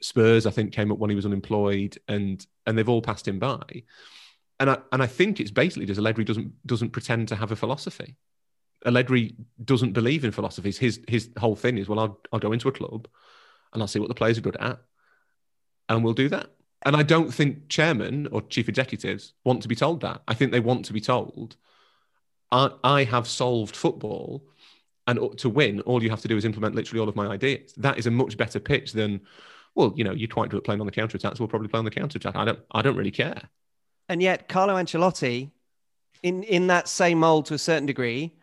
Spurs. I think came up when he was unemployed, and and they've all passed him by. And I and I think it's basically just Allegri doesn't doesn't pretend to have a philosophy. Allegri doesn't believe in philosophies. His his whole thing is, well, I'll, I'll go into a club and I'll see what the players are good at, and we'll do that. And I don't think chairman or chief executives want to be told that. I think they want to be told, I, I have solved football, and to win, all you have to do is implement literally all of my ideas. That is a much better pitch than, well, you know, you're quite good at playing on the counter attack, so we'll probably play on the counter attack. I don't, I don't really care. And yet, Carlo Ancelotti, in in that same mold to a certain degree,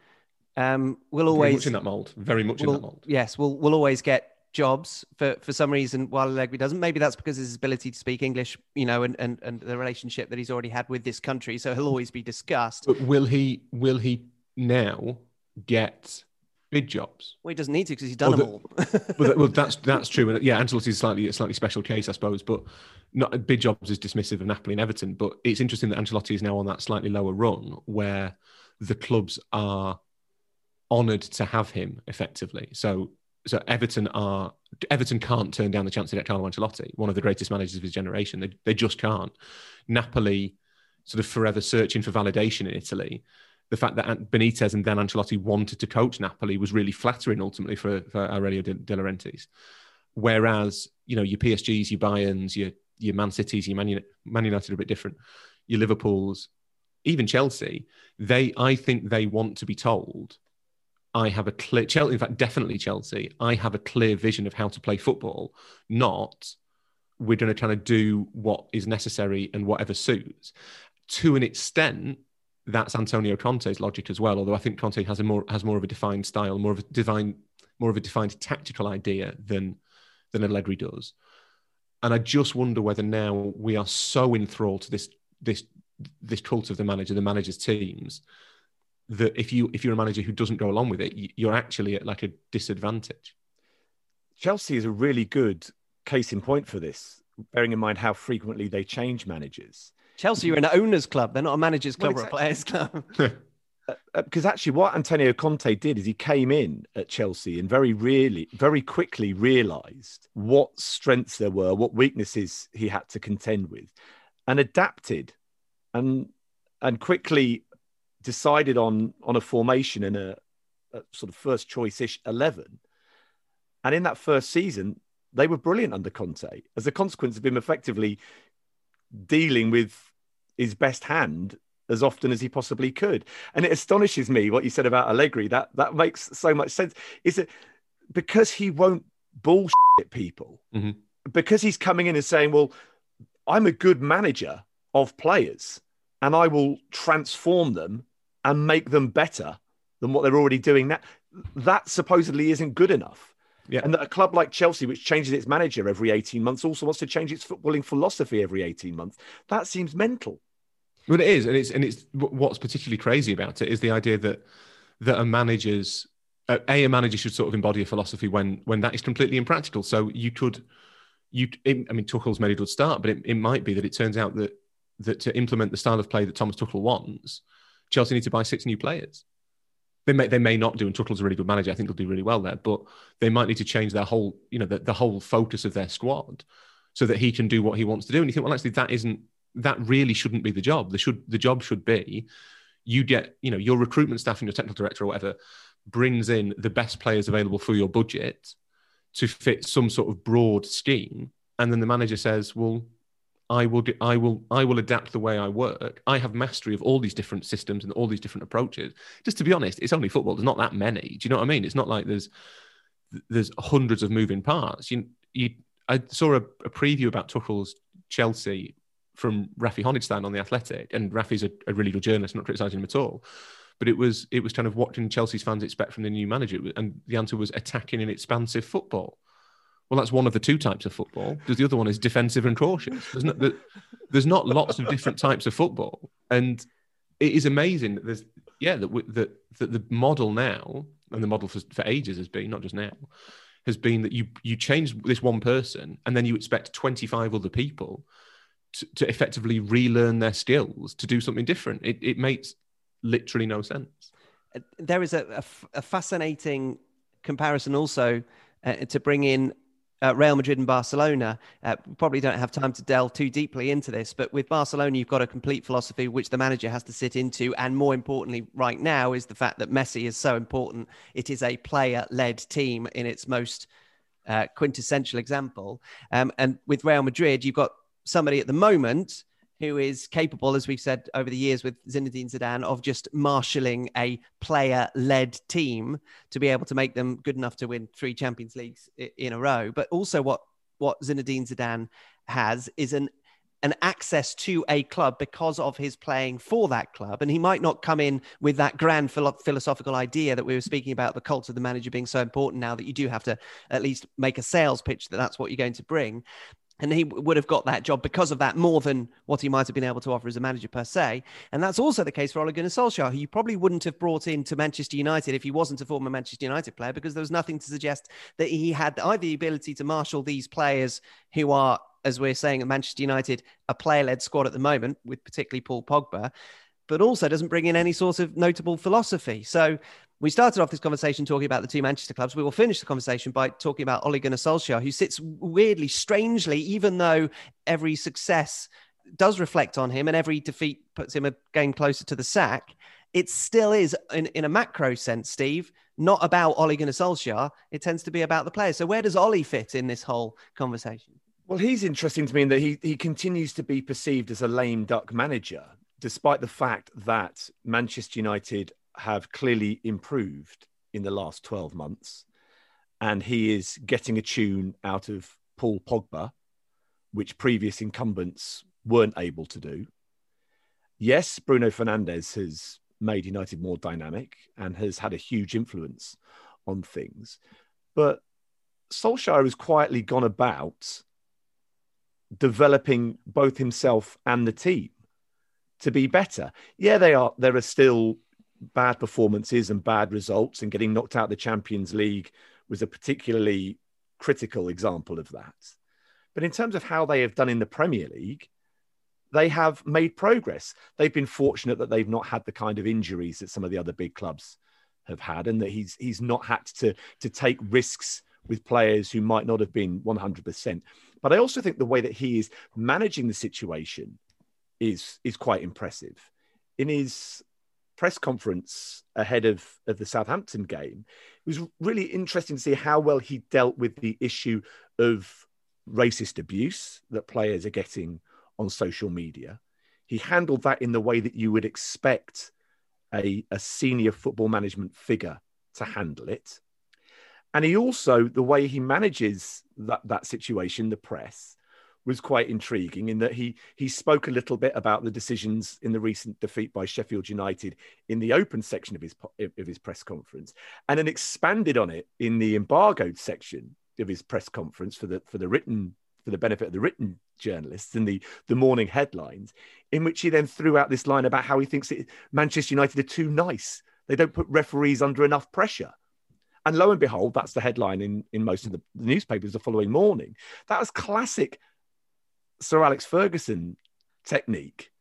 um, will always Very much in that mold. Very much in will- that mold. Yes, we'll we'll always get jobs for for some reason while Allegri doesn't. Maybe that's because of his ability to speak English, you know, and and and the relationship that he's already had with this country. So he'll always be discussed. But will he? Will he now get bid jobs? Well, he doesn't need to because he's done Well, them all. well, well, that's that's true. And yeah, Ancelotti's slightly a slightly special case, I suppose. But not bid jobs is dismissive of Napoli and Everton. But it's interesting that Ancelotti is now on that slightly lower run where the clubs are honoured to have him effectively. So so Everton are Everton can't turn down the chance to get Carlo Ancelotti, one of the greatest managers of his generation. They they just can't. Napoli sort of forever searching for validation in Italy. The fact that Benitez and then Ancelotti wanted to coach Napoli was really flattering ultimately for, for Aurelio De, De Laurentiis. Whereas, you know, your PSGs, your Bayerns, your your Man Cities, your Man, Uni- Man United are a bit different. Your Liverpools, even Chelsea, they I think they want to be told I have a clear Chelsea, in fact, definitely Chelsea. I have a clear vision of how to play football, not we're going to kind of do what is necessary and whatever suits. To an extent, that's Antonio Conte's logic as well. Although I think Conte has a more has more of a defined style, more of a divine, more of a defined tactical idea than than Allegri does. And I just wonder whether now we are so enthralled to this this this cult of the manager, the manager's teams, that if you if you're a manager who doesn't go along with it, you- you're actually at like a disadvantage. Chelsea is a really good case in point for this, bearing in mind how frequently they change managers. Chelsea are an owners club. They're not a managers Well, club or a players club. Uh, because actually, what Antonio Conte did is he came in at Chelsea and very really, very quickly realised what strengths there were, what weaknesses he had to contend with, and adapted, and and quickly decided on on a formation in a, a sort of first choice ish eleven. And in that first season, they were brilliant under Conte as a consequence of him effectively dealing with his best hand as often as he possibly could. And it astonishes me what you said about Allegri. That that makes so much sense. Is it because he won't bullshit people? Mhm. Because he's coming in and saying, "Well, I'm a good manager of players, and I will transform them and make them better than what they're already doing now." That supposedly isn't good enough. Yeah. And that a club like Chelsea, which changes its manager every 18 months, also wants to change its footballing philosophy every 18 months. That seems mental. Well, it is, and it's and it's what's particularly crazy about it is the idea that that a manager's a, a manager should sort of embody a philosophy when when that is completely impractical. So you could you it, I mean Tuchel's made a good start, but it, it might be that it turns out that that to implement the style of play that Thomas Tuchel wants, Chelsea need to buy six new players. They may they may not do, and Tuchel's a really good manager. I think they'll do really well there, but they might need to change their whole you know the, the whole focus of their squad so that he can do what he wants to do. And you think, well, actually, that isn't that really shouldn't be the job. The should the job should be you get you know your recruitment staff and your technical director or whatever brings in the best players available for your budget to fit some sort of broad scheme, and then the manager says, well. I will, do, I will, I will adapt the way I work. I have mastery of all these different systems and all these different approaches. Just to be honest, it's only football. There's not that many. Do you know what I mean? It's not like there's there's hundreds of moving parts. You, you, I saw a, a preview about Tuchel's Chelsea from Rafi Honigstein on the Athletic, and Rafi's a, a really good journalist, not criticizing him at all. But it was it was kind of what Chelsea's fans expect from the new manager, and the answer was attacking and expansive football. Well, that's one of the two types of football. Because the other one is defensive and cautious. There's not there's not lots of different types of football, and it is amazing that there's yeah that that the model now and the model for, for ages has been not just now has been that you you change this one person and then you expect 25 other people to, to effectively relearn their skills to do something different. It, it makes literally no sense. There is a, a f- a fascinating comparison also uh, to bring in uh, Real Madrid and Barcelona. Uh, probably don't have time to delve too deeply into this, but with Barcelona, you've got a complete philosophy which the manager has to sit into. And more importantly, right now, is the fact that Messi is so important. It is a player led team in its most uh, quintessential example. Um, and with Real Madrid, you've got somebody at the moment who is capable, as we've said over the years with Zinedine Zidane, of just marshalling a player led team to be able to make them good enough to win three Champions Leagues in a row. But also, what, what Zinedine Zidane has is an an access to a club because of his playing for that club. And he might not come in with that grand philosophical idea that we were speaking about the cult of the manager being so important now that you do have to at least make a sales pitch that that's what you're going to bring and he would have got that job because of that more than what he might have been able to offer as a manager per se. And that's also the case for Ole Gunnar Solskjaer, who you probably wouldn't have brought in to Manchester United if he wasn't a former Manchester United player, because there was nothing to suggest that he had either the ability to marshal these players who are, as we're saying at Manchester United, a player-led squad at the moment, with particularly Paul Pogba, but also doesn't bring in any sort of notable philosophy. So we started off this conversation talking about the two Manchester clubs. We will finish the conversation by talking about Ole Gunnar Solskjaer, who sits weirdly, strangely, even though every success does reflect on him and every defeat puts him a game closer to the sack. It still is, in, in a macro sense, Steve, not about Ole Gunnar Solskjaer. It tends to be about the players. So where does Ollie fit in this whole conversation? Well, he's interesting to me in that he, he continues to be perceived as a lame duck manager, despite the fact that Manchester United have clearly improved in the last 12 months. And he is getting a tune out of Paul Pogba, which previous incumbents weren't able to do. Yes, Bruno Fernandes has made United more dynamic and has had a huge influence on things. But Solskjaer has quietly gone about developing both himself and the team to be better. Yeah, they are. There are still bad performances and bad results, and getting knocked out of the Champions League was a particularly critical example of that. But in terms of how they have done in the Premier League, they have made progress. They've been fortunate that they've not had the kind of injuries that some of the other big clubs have had, and that he's he's not had to to take risks with players who might not have been 100%. But I also think the way that he is managing the situation is is quite impressive. In his press conference ahead of, of the Southampton game, it was really interesting to see how well he dealt with the issue of racist abuse that players are getting on social media. He handled that in the way that you would expect a, a senior football management figure to handle it. And he also, the way he manages that, that situation, the press, was quite intriguing in that he he spoke a little bit about the decisions in the recent defeat by Sheffield United in the open section of his of his press conference, and then expanded on it in the embargoed section of his press conference for the for the written for the benefit of the written journalists in the the morning headlines, in which he then threw out this line about how he thinks it, Manchester United are too nice. They don't put referees under enough pressure. And lo and behold, that's the headline in, in most of the newspapers the following morning. That was classic Sir Alex Ferguson technique.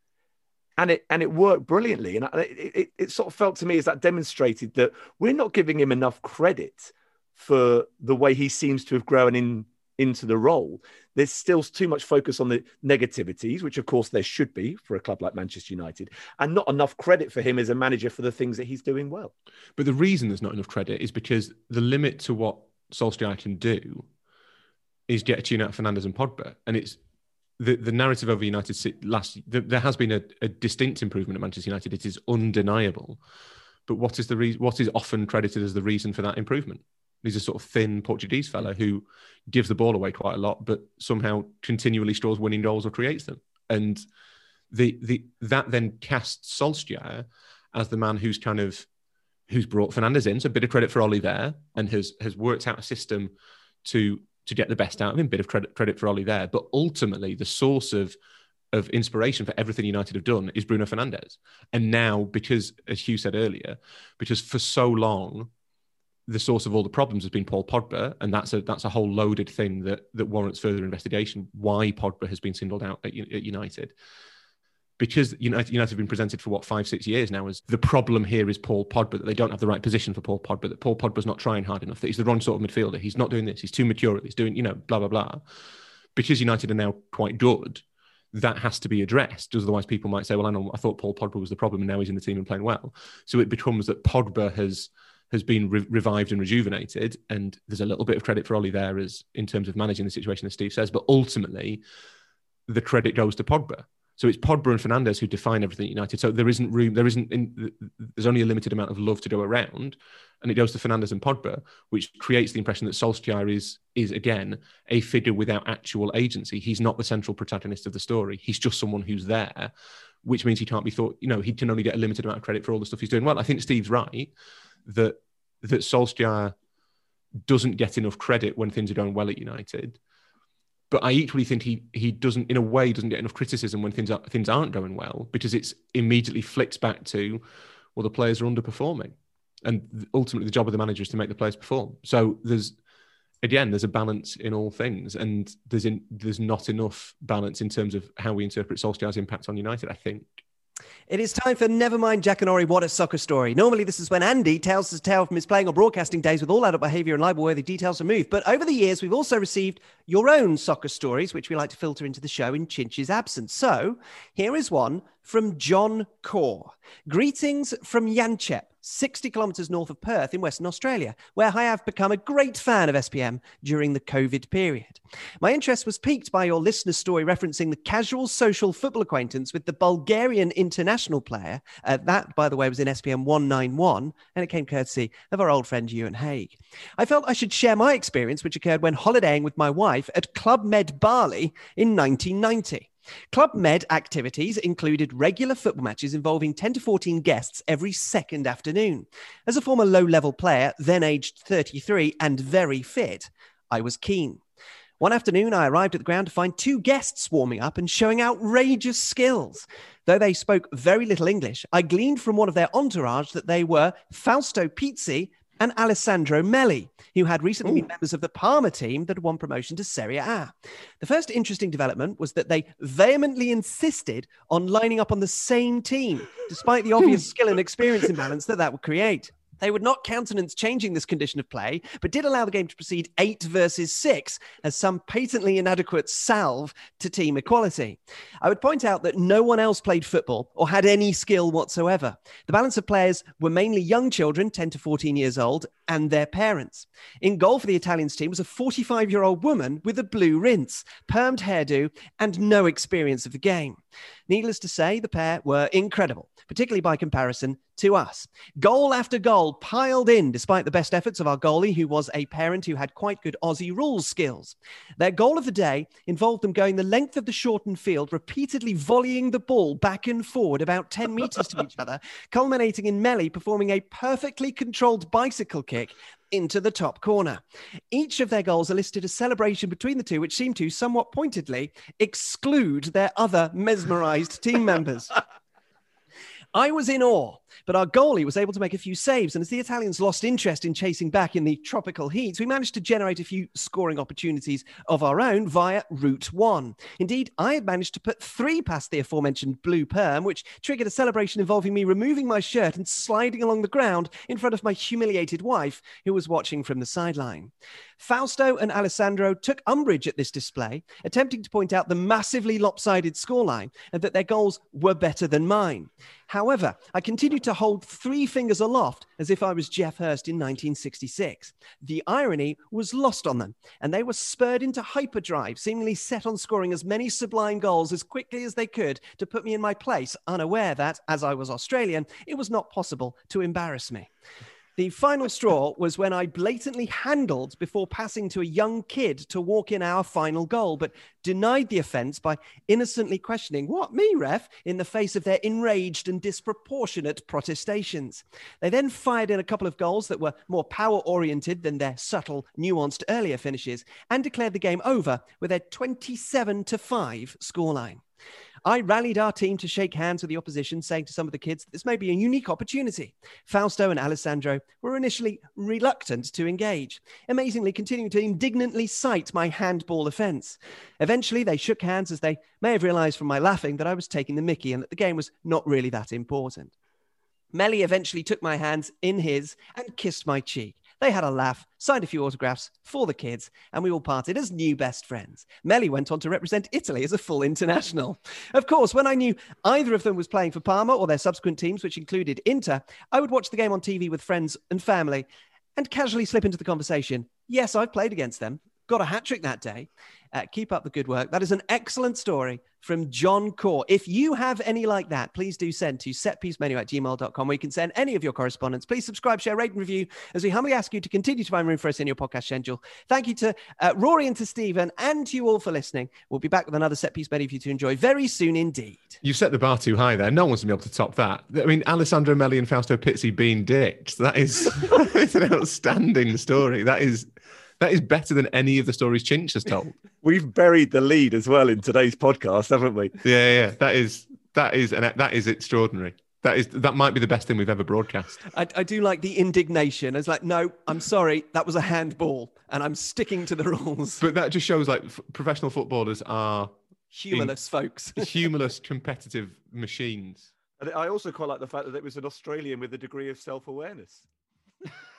And it and it worked brilliantly, and it, it, it sort of felt to me as that demonstrated that we're not giving him enough credit for the way he seems to have grown in into the role. There's still too much focus on the negativities, which of course there should be for a club like Manchester United, and not enough credit for him as a manager for the things that he's doing well. But the reason there's not enough credit is because the limit to what Solskjaer can do is get a tune out of Fernandes and Pogba, and it's the, the narrative over United last the, there has been a, a, distinct improvement at Manchester United. It is undeniable. But what is the reason? What is often credited as the reason for that improvement? He's a sort of thin Portuguese fellow who gives the ball away quite a lot, but somehow continually scores winning goals or creates them. And the the that then casts Solskjaer as the man who's kind of who's brought Fernandes in. So a bit of credit for Ollie there, and has has worked out a system to to get the best out of him. Bit of credit credit for Ollie there, but ultimately the source of of inspiration for everything United have done is Bruno Fernandes. And now, because as Hugh said earlier, because for so long the source of all the problems has been Paul Pogba, and that's a that's a whole loaded thing that that warrants further investigation. Why Pogba has been singled out at, at United, because United, United have been presented for what five, six years now as the problem here is Paul Pogba that they don't have the right position for Paul Pogba that Paul Pogba's not trying hard enough that he's the wrong sort of midfielder he's not doing this he's too mature he's doing you know blah blah blah because United are now quite good that has to be addressed otherwise people might say well I know I thought Paul Pogba was the problem and now he's in the team and playing well so it becomes that Pogba has has been re- revived and rejuvenated. And there's a little bit of credit for Ollie there as in terms of managing the situation, as Steve says. But ultimately, the credit goes to Pogba. So it's Pogba and Fernandes who define everything at United. So there isn't room. There isn't. In, there's only a limited amount of love to go around, and it goes to Fernandes and Pogba, which creates the impression that Solskjaer is is again a figure without actual agency. He's not the central protagonist of the story. He's just someone who's there, which means he can't be thought. You know, he can only get a limited amount of credit for all the stuff he's doing. Well, I think Steve's right that that Solskjaer doesn't get enough credit when things are going well at United. But I equally think he he doesn't, in a way, doesn't get enough criticism when things are, things aren't going well because it's immediately flicks back to, well, the players are underperforming, and ultimately the job of the manager is to make the players perform. So there's again there's a balance in all things, and there's in there's not enough balance in terms of how we interpret Solskjaer's impact on United. I think. It is time for Nevermind Jackanory, What a Soccer Story. Normally, this is when Andy tells his tale from his playing or broadcasting days with all adult behaviour and libel worthy details removed. But over the years, we've also received your own soccer stories, which we like to filter into the show in Chinch's absence. So here is one from John Core. Greetings from Yanchep. 60 kilometers north of Perth in Western Australia, where I have become a great fan of SPM during the COVID period. My interest was piqued by your listener story referencing the casual social football acquaintance with the Bulgarian international player. Uh, that, by the way, was in SPM 191, and it came courtesy of our old friend Ewan Haig. I felt I should share my experience, which occurred when holidaying with my wife at Club Med Bali in 1990. Club Med activities included regular football matches involving 10 to 14 guests every second afternoon. As a former low level player, then aged 33 and very fit, I was keen. One afternoon, I arrived at the ground to find two guests warming up and showing outrageous skills. Though they spoke very little English, I gleaned from one of their entourage that they were Fausto Pizzi and Alessandro Melli, who had recently Ooh. been members of the Parma team that won promotion to Serie A. The first interesting development was that they vehemently insisted on lining up on the same team, despite the obvious skill and experience imbalance that that would create. They would not countenance changing this condition of play, but did allow the game to proceed eight versus six as some patently inadequate salve to team equality. I would point out that no one else played football or had any skill whatsoever. The balance of players were mainly young children, 10 to 14 years old, and their parents. In goal for the Italians team was a 45 year old woman with a blue rinse, permed hairdo, and no experience of the game. Needless to say, the pair were incredible, particularly by comparison to us. Goal after goal piled in despite the best efforts of our goalie, who was a parent who had quite good Aussie rules skills. Their goal of the day involved them going the length of the shortened field, repeatedly volleying the ball back and forward about 10 meters to each other, culminating in Melli performing a perfectly controlled bicycle kick into the top corner. Each of their goals elicited a celebration between the two, which seemed to somewhat pointedly exclude their other mesmerized team members. I was in awe, but our goalie was able to make a few saves. And as the Italians lost interest in chasing back in the tropical heat, we managed to generate a few scoring opportunities of our own via Route 1. Indeed, I had managed to put three past the aforementioned blue perm, which triggered a celebration involving me removing my shirt and sliding along the ground in front of my humiliated wife, who was watching from the sideline. Fausto and Alessandro took umbrage at this display, attempting to point out the massively lopsided scoreline and that their goals were better than mine. However, I continued to hold three fingers aloft as if I was Geoff Hurst in 1966. The irony was lost on them, and they were spurred into hyperdrive, seemingly set on scoring as many sublime goals as quickly as they could to put me in my place, unaware that, as I was Australian, it was not possible to embarrass me. The final straw was when I blatantly handled before passing to a young kid to walk in our final goal, but denied the offence by innocently questioning, What, me, ref? in the face of their enraged and disproportionate protestations. They then fired in a couple of goals that were more power oriented than their subtle, nuanced earlier finishes and declared the game over with a 27 to 5 scoreline. I rallied our team to shake hands with the opposition, saying to some of the kids that this may be a unique opportunity. Fausto and Alessandro were initially reluctant to engage, amazingly continuing to indignantly cite my handball offence. Eventually, they shook hands as they may have realised from my laughing that I was taking the mickey and that the game was not really that important. Melli eventually took my hands in his and kissed my cheek. They had a laugh, signed a few autographs for the kids, and we all parted as new best friends. Melli went on to represent Italy as a full international. Of course, when I knew either of them was playing for Parma or their subsequent teams, which included Inter, I would watch the game on TV with friends and family and casually slip into the conversation. Yes, I've played against them. Got a hat trick that day. Uh, keep up the good work. That is an excellent story from John Core. If you have any like that, please do send to setpiecemenu at gmail.com where you can send any of your correspondence. Please subscribe, share, rate, and review as we humbly ask you to continue to find room for us in your podcast schedule. Thank you to uh, Rory and to Stephen and to you all for listening. We'll be back with another set piece menu for you to enjoy very soon indeed. You set the bar too high there. No one's going to be able to top that. I mean, Alessandro Melli and Fausto Pizzi being ditched. That is, that is an outstanding story. That is that is better than any of the stories Chinch has told. We've buried the lead as well in today's podcast, haven't we? Yeah, yeah. That is that is and that is extraordinary. That is that might be the best thing we've ever broadcast. I, I do like the indignation. It's like, no, I'm sorry, that was a handball, and I'm sticking to the rules. But that just shows like f- professional footballers are humorless folks, humorless competitive machines. And I also quite like the fact that it was an Australian with a degree of self-awareness.